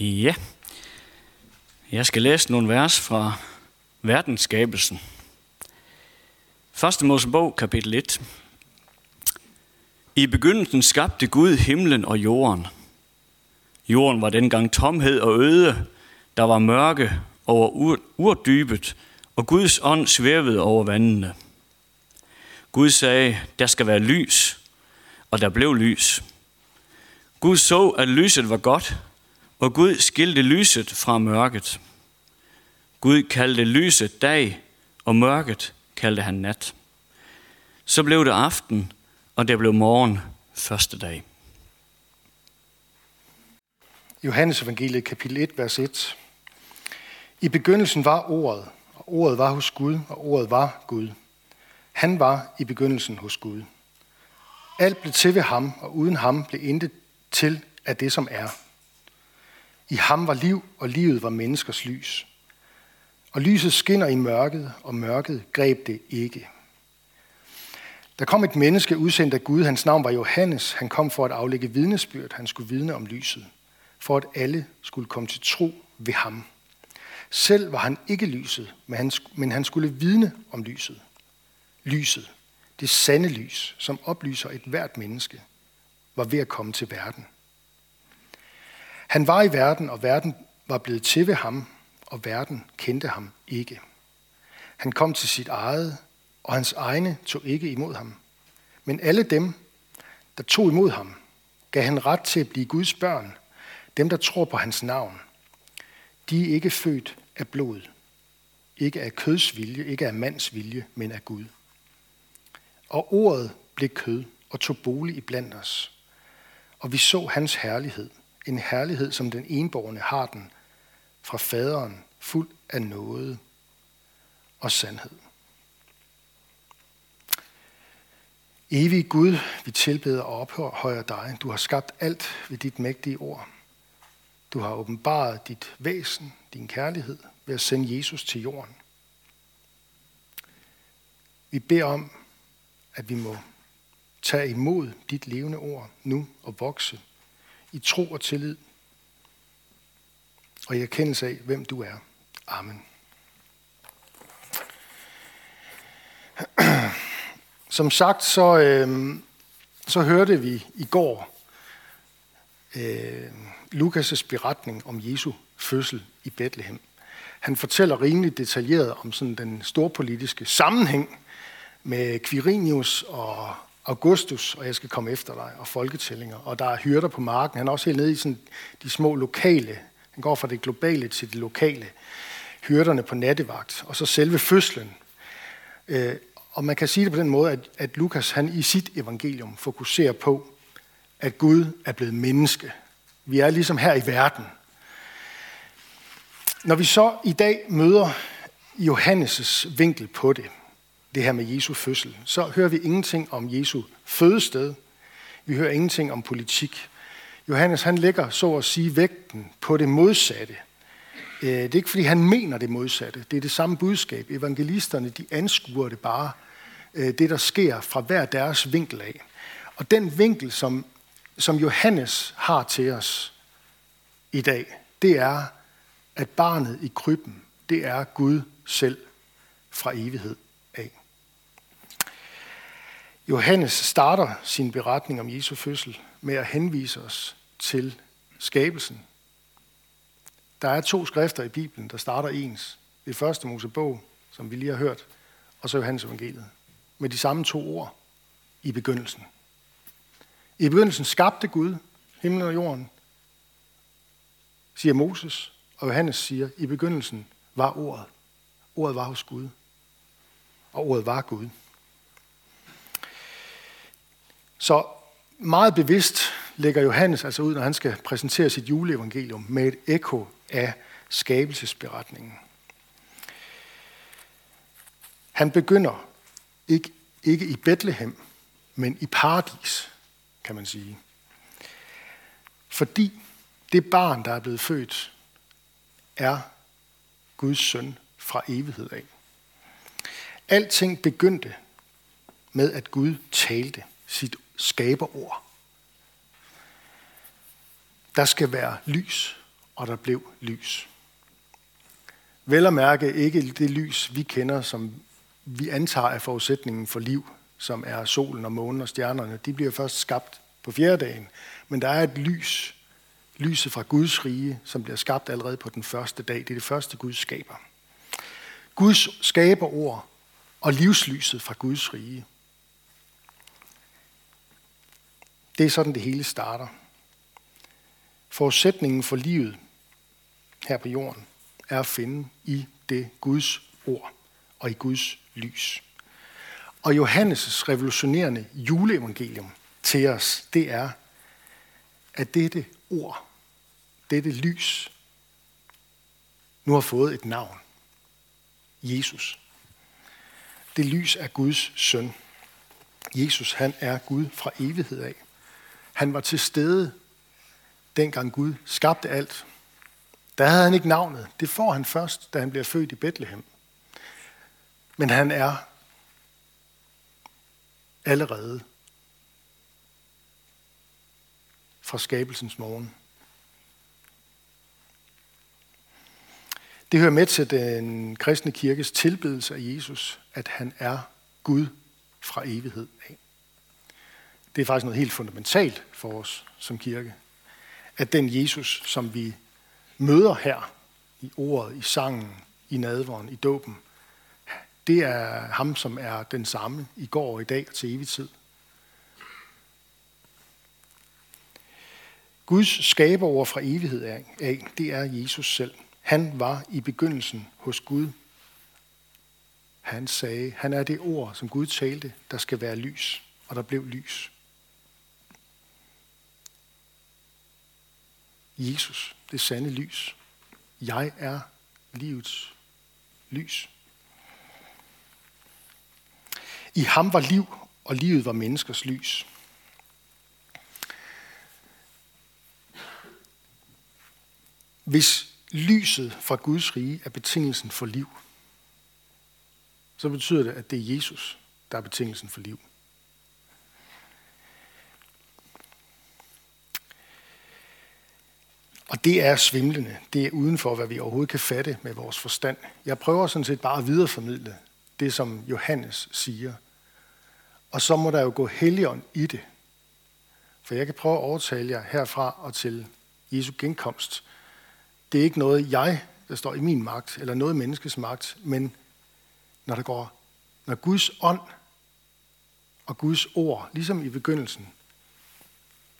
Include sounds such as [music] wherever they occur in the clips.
Ja, jeg skal læse nogle vers fra verdensskabelsen. Første Mosebog, kapitel 1. I begyndelsen skabte Gud himlen og jorden. Jorden var dengang tomhed og øde. Der var mørke over ur- urdybet, og Guds ånd svævede over vandene. Gud sagde, der skal være lys, og der blev lys. Gud så, at lyset var godt, og Gud skilte lyset fra mørket. Gud kaldte lyset dag, og mørket kaldte han nat. Så blev det aften, og det blev morgen første dag. Johannes evangeliet kapitel 1, vers 1. I begyndelsen var ordet, og ordet var hos Gud, og ordet var Gud. Han var i begyndelsen hos Gud. Alt blev til ved ham, og uden ham blev intet til af det, som er. I ham var liv, og livet var menneskers lys. Og lyset skinner i mørket, og mørket greb det ikke. Der kom et menneske udsendt af Gud, hans navn var Johannes. Han kom for at aflægge vidnesbyrd, han skulle vidne om lyset, for at alle skulle komme til tro ved ham. Selv var han ikke lyset, men han, men han skulle vidne om lyset. Lyset, det sande lys, som oplyser et hvert menneske, var ved at komme til verden. Han var i verden, og verden var blevet til ved ham, og verden kendte ham ikke. Han kom til sit eget, og hans egne tog ikke imod ham. Men alle dem, der tog imod ham, gav han ret til at blive Guds børn, dem, der tror på hans navn. De er ikke født af blod, ikke af køds vilje, ikke af mands vilje, men af Gud. Og ordet blev kød og tog bolig i blandt os. Og vi så hans herlighed, en herlighed, som den enborgne har den fra faderen, fuld af noget og sandhed. Evig Gud, vi tilbeder og ophøjer dig. Du har skabt alt ved dit mægtige ord. Du har åbenbaret dit væsen, din kærlighed, ved at sende Jesus til jorden. Vi beder om, at vi må tage imod dit levende ord nu og vokse i tro og tillid, og i erkendelse af, hvem du er. Amen. [clears throat] Som sagt, så, øh, så hørte vi i går øh, Lukas' beretning om Jesu fødsel i Bethlehem. Han fortæller rimelig detaljeret om sådan den storpolitiske sammenhæng med Quirinius og Augustus, og jeg skal komme efter dig, og folketællinger. Og der er hyrder på marken. Han er også helt nede i sådan de små lokale. Han går fra det globale til det lokale. Hyrderne på nattevagt, og så selve fødslen. Øh, og man kan sige det på den måde, at, at Lukas han i sit evangelium fokuserer på, at Gud er blevet menneske. Vi er ligesom her i verden. Når vi så i dag møder Johannes' vinkel på det, det her med Jesu fødsel, så hører vi ingenting om Jesu fødested. Vi hører ingenting om politik. Johannes han lægger så at sige vægten på det modsatte. Øh, det er ikke fordi han mener det modsatte. Det er det samme budskab. Evangelisterne de anskuer det bare, øh, det der sker fra hver deres vinkel af. Og den vinkel, som, som Johannes har til os i dag, det er, at barnet i krybben, det er Gud selv fra evighed. Johannes starter sin beretning om Jesu fødsel med at henvise os til skabelsen. Der er to skrifter i Bibelen, der starter ens. Det første Mosebog, som vi lige har hørt, og så Johannes evangeliet. Med de samme to ord i begyndelsen. I begyndelsen skabte Gud himlen og jorden, siger Moses, og Johannes siger, i begyndelsen var ordet. Ordet var hos Gud, og ordet var Gud. Så meget bevidst lægger Johannes altså ud, når han skal præsentere sit juleevangelium med et ekko af skabelsesberetningen. Han begynder ikke, ikke i Bethlehem, men i paradis, kan man sige. Fordi det barn, der er blevet født, er Guds søn fra evighed af. Alting begyndte med, at Gud talte sit skaberord. Der skal være lys, og der blev lys. Vel at mærke ikke det lys, vi kender, som vi antager er forudsætningen for liv, som er solen og månen og stjernerne. De bliver først skabt på fjerde dagen. Men der er et lys, lyset fra Guds rige, som bliver skabt allerede på den første dag. Det er det første, Gud skaber. Guds skaber ord og livslyset fra Guds rige. Det er sådan, det hele starter. Forudsætningen for livet her på jorden er at finde i det Guds ord og i Guds lys. Og Johannes' revolutionerende juleevangelium til os, det er, at dette ord, dette lys, nu har fået et navn. Jesus. Det lys er Guds søn. Jesus, han er Gud fra evighed af. Han var til stede, dengang Gud skabte alt. Der havde han ikke navnet. Det får han først, da han bliver født i Bethlehem. Men han er allerede fra skabelsens morgen. Det hører med til den kristne kirkes tilbedelse af Jesus, at han er Gud fra evighed af. Det er faktisk noget helt fundamentalt for os som kirke, at den Jesus, som vi møder her i ordet, i sangen, i nadveren, i dåben, det er ham, som er den samme i går og i dag og til evig tid. Guds skaberord fra evighed af, det er Jesus selv. Han var i begyndelsen hos Gud. Han sagde, han er det ord, som Gud talte, der skal være lys, og der blev lys. Jesus, det sande lys. Jeg er livets lys. I ham var liv, og livet var menneskers lys. Hvis lyset fra Guds rige er betingelsen for liv, så betyder det, at det er Jesus, der er betingelsen for liv. Og det er svimlende. Det er uden for, hvad vi overhovedet kan fatte med vores forstand. Jeg prøver sådan set bare at videreformidle det, som Johannes siger. Og så må der jo gå helligånd i det. For jeg kan prøve at overtale jer herfra og til Jesu genkomst. Det er ikke noget, jeg, der står i min magt, eller noget menneskes magt, men når der går, når Guds ånd og Guds ord, ligesom i begyndelsen,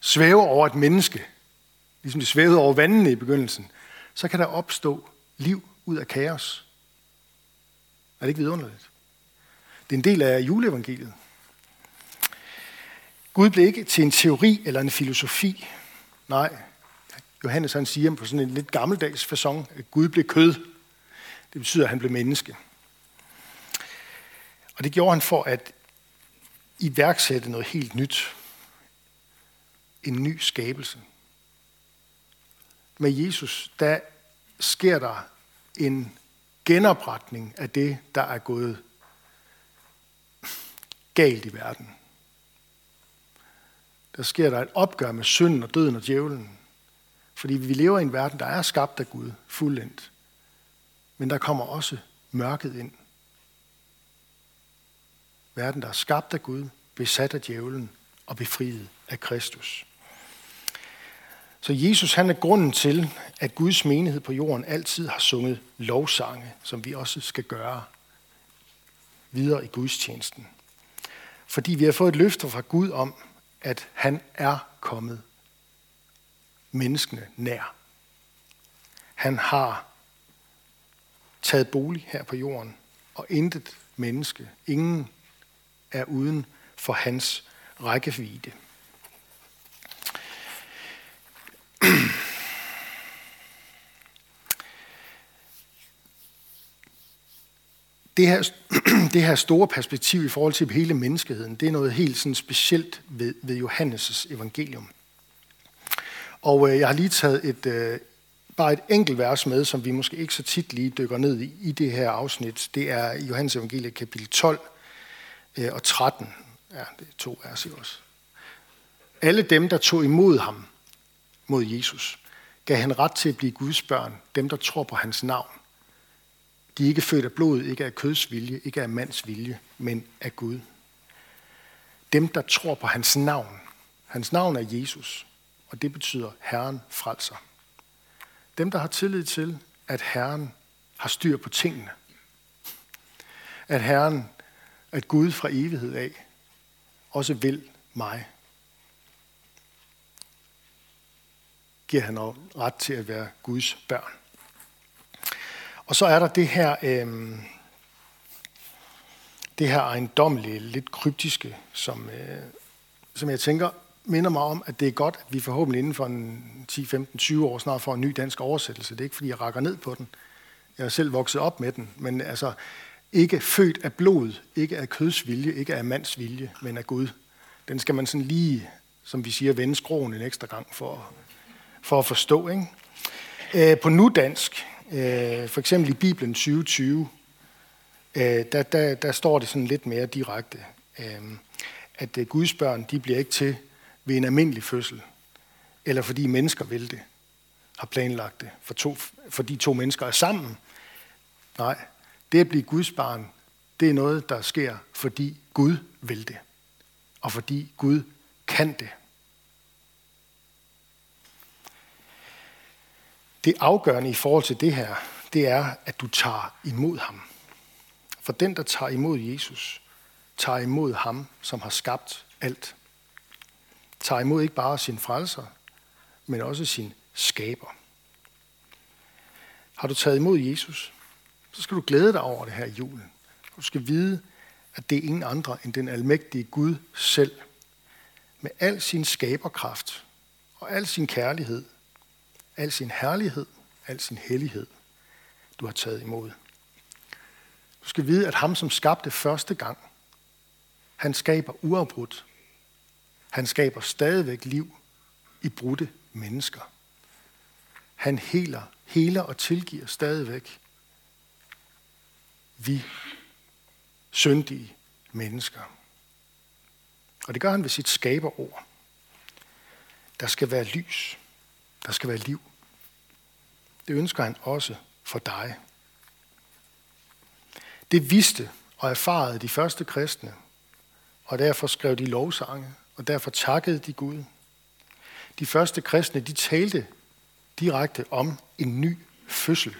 svæver over et menneske, ligesom det svævede over vandene i begyndelsen, så kan der opstå liv ud af kaos. Er det ikke vidunderligt? Det er en del af juleevangeliet. Gud blev ikke til en teori eller en filosofi. Nej, Johannes han siger på sådan en lidt gammeldags façon, at Gud blev kød. Det betyder, at han blev menneske. Og det gjorde han for at iværksætte noget helt nyt. En ny skabelse. Med Jesus, der sker der en genopretning af det, der er gået galt i verden der sker der et opgør med synden og døden og djævlen. Fordi vi lever i en verden, der er skabt af Gud, fuldendt. Men der kommer også mørket ind. Verden, der er skabt af Gud, besat af djævlen og befriet af Kristus. Så Jesus han er grunden til, at Guds menighed på jorden altid har sunget lovsange, som vi også skal gøre videre i Guds tjenesten. Fordi vi har fået et løfte fra Gud om, at han er kommet menneskene nær. Han har taget bolig her på jorden, og intet menneske, ingen er uden for hans rækkevidde. Det her, [clears throat] det her store perspektiv i forhold til hele menneskeheden, det er noget helt sådan specielt ved, ved Johannes' evangelium. Og øh, jeg har lige taget et, øh, bare et enkelt vers med, som vi måske ikke så tit lige dykker ned i, i det her afsnit. Det er Johannes evangeliet kapitel 12 øh, og 13. Ja, det er to vers også. Alle dem, der tog imod ham, mod Jesus, gav han ret til at blive Guds børn, dem der tror på hans navn. De er ikke født af blod, ikke af køds vilje, ikke af mands vilje, men af Gud. Dem, der tror på hans navn. Hans navn er Jesus, og det betyder Herren frelser. Dem, der har tillid til, at Herren har styr på tingene. At Herren, at Gud fra evighed af, også vil mig. Giver han ret til at være Guds børn. Og så er der det her, øh, det her ejendomlige, lidt kryptiske, som, øh, som jeg tænker minder mig om, at det er godt, at vi forhåbentlig inden for en 10, 15, 20 år snart får en ny dansk oversættelse. Det er ikke, fordi jeg rakker ned på den. Jeg er selv vokset op med den. Men altså, ikke født af blod, ikke af køds vilje, ikke af mands vilje, men af Gud. Den skal man sådan lige, som vi siger, vende skroen en ekstra gang for, for at forstå. Ikke? Øh, på nudansk, øh, for eksempel i Bibelen 2020, øh, der, der, der står det sådan lidt mere direkte, øh, at øh, Guds børn, de bliver ikke til ved en almindelig fødsel, eller fordi mennesker vil det, har planlagt det, for to, fordi to mennesker er sammen. Nej, det at blive Guds barn, det er noget, der sker, fordi Gud vil det, og fordi Gud kan det. Det afgørende i forhold til det her, det er, at du tager imod ham. For den, der tager imod Jesus, tager imod ham, som har skabt alt. Tager imod ikke bare sin frelser, men også sin skaber. Har du taget imod Jesus, så skal du glæde dig over det her i julen. Du skal vide, at det er ingen andre end den almægtige Gud selv, med al sin skaberkraft og al sin kærlighed, al sin herlighed, al sin hellighed, du har taget imod. Du skal vide, at ham, som skabte første gang, han skaber uafbrudt. Han skaber stadigvæk liv i brudte mennesker. Han heler, heler og tilgiver stadigvæk vi syndige mennesker. Og det gør han ved sit skaberord. Der skal være lys. Der skal være liv. Det ønsker han også for dig. Det vidste og erfarede de første kristne, og derfor skrev de lovsange, og derfor takkede de Gud. De første kristne, de talte direkte om en ny fødsel,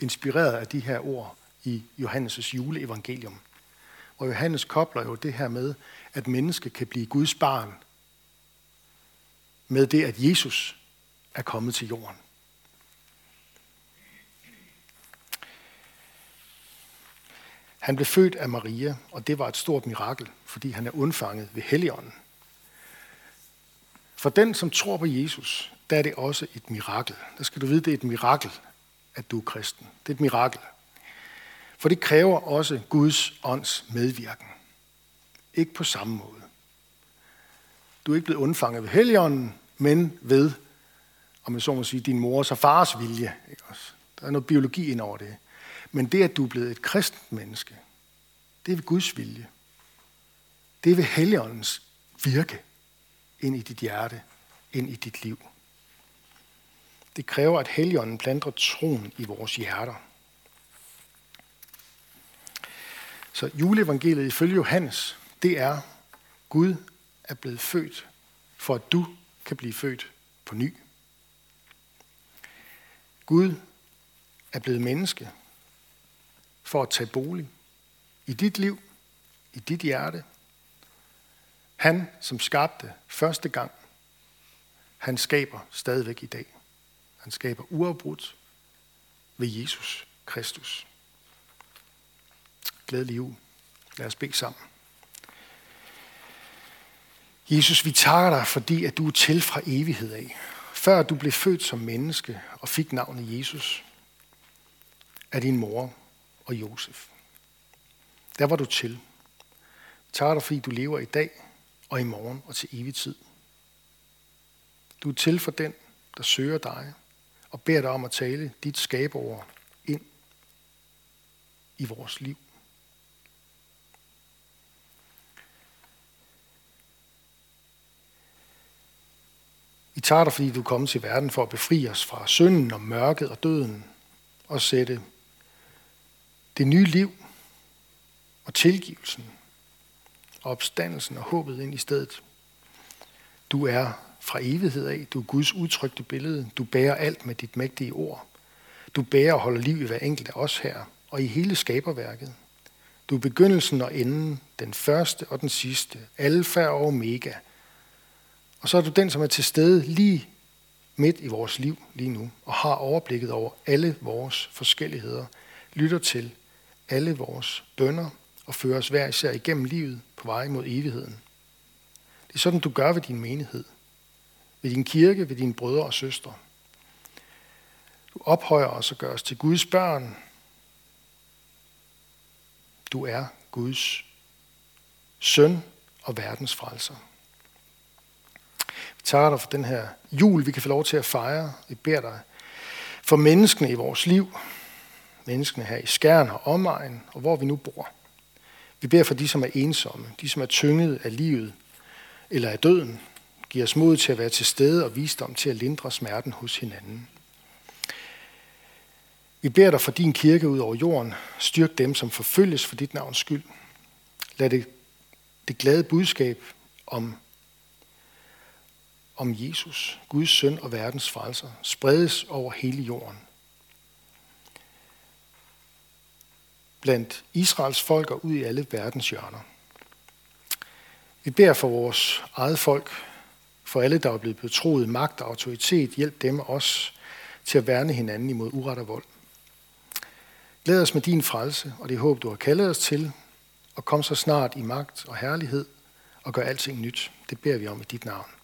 inspireret af de her ord i Johannes' juleevangelium. Og Johannes kobler jo det her med, at menneske kan blive Guds barn, med det, at Jesus er kommet til jorden. Han blev født af Maria, og det var et stort mirakel, fordi han er undfanget ved Helligånden. For den, som tror på Jesus, der er det også et mirakel. Der skal du vide, det er et mirakel, at du er kristen. Det er et mirakel. For det kræver også Guds ånds medvirken. Ikke på samme måde. Du er ikke blevet undfanget ved Helligånden, men ved, om man så må sige, din mors og fars vilje. Ikke også? Der er noget biologi ind over det. Men det, at du er blevet et kristent menneske, det er ved Guds vilje. Det er ved Helligåndens virke ind i dit hjerte, ind i dit liv. Det kræver, at Helligånden planter troen i vores hjerter. Så juleevangeliet ifølge Johannes, det er, Gud er blevet født, for at du kan blive født på ny. Gud er blevet menneske, for at tage bolig i dit liv, i dit hjerte. Han, som skabte første gang, han skaber stadigvæk i dag. Han skaber uafbrudt ved Jesus Kristus. Glædelig jul. Lad os bede sammen. Jesus, vi takker dig, fordi at du er til fra evighed af. Før du blev født som menneske og fik navnet Jesus af din mor og Josef. Der var du til. takker dig, fordi du lever i dag og i morgen og til evig tid. Du er til for den, der søger dig og beder dig om at tale dit skabeord ind i vores liv. Tager dig, fordi du er kommet til verden for at befri os fra synden og mørket og døden og sætte det nye liv og tilgivelsen og opstandelsen og håbet ind i stedet. Du er fra evighed af. Du er Guds udtrykte billede. Du bærer alt med dit mægtige ord. Du bærer og holder liv i hver enkelt af os her og i hele skaberværket. Du er begyndelsen og enden, den første og den sidste, alfa og omega. Og så er du den, som er til stede lige midt i vores liv lige nu, og har overblikket over alle vores forskelligheder, lytter til alle vores bønder og fører os hver især igennem livet på vej mod evigheden. Det er sådan, du gør ved din menighed, ved din kirke, ved dine brødre og søstre. Du ophøjer os og gør os til Guds børn. Du er Guds søn og verdens frelser. Takker dig for den her jul, vi kan få lov til at fejre. Vi beder dig for menneskene i vores liv, menneskene her i Skjern og omegn, og hvor vi nu bor. Vi beder for de, som er ensomme, de, som er tynget af livet eller af døden. Giv os mod til at være til stede og visdom til at lindre smerten hos hinanden. Vi beder dig for din kirke ud over jorden. Styrk dem, som forfølges for dit navns skyld. Lad det, det glade budskab om, om Jesus, Guds søn og verdens frelser, spredes over hele jorden. blandt Israels folk og ud i alle verdens hjørner. Vi beder for vores eget folk, for alle, der er blevet betroet magt og autoritet, hjælp dem og os til at værne hinanden imod uret og vold. Glæd os med din frelse og det håb, du har kaldet os til, og kom så snart i magt og herlighed og gør alting nyt. Det beder vi om i dit navn.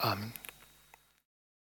Amen.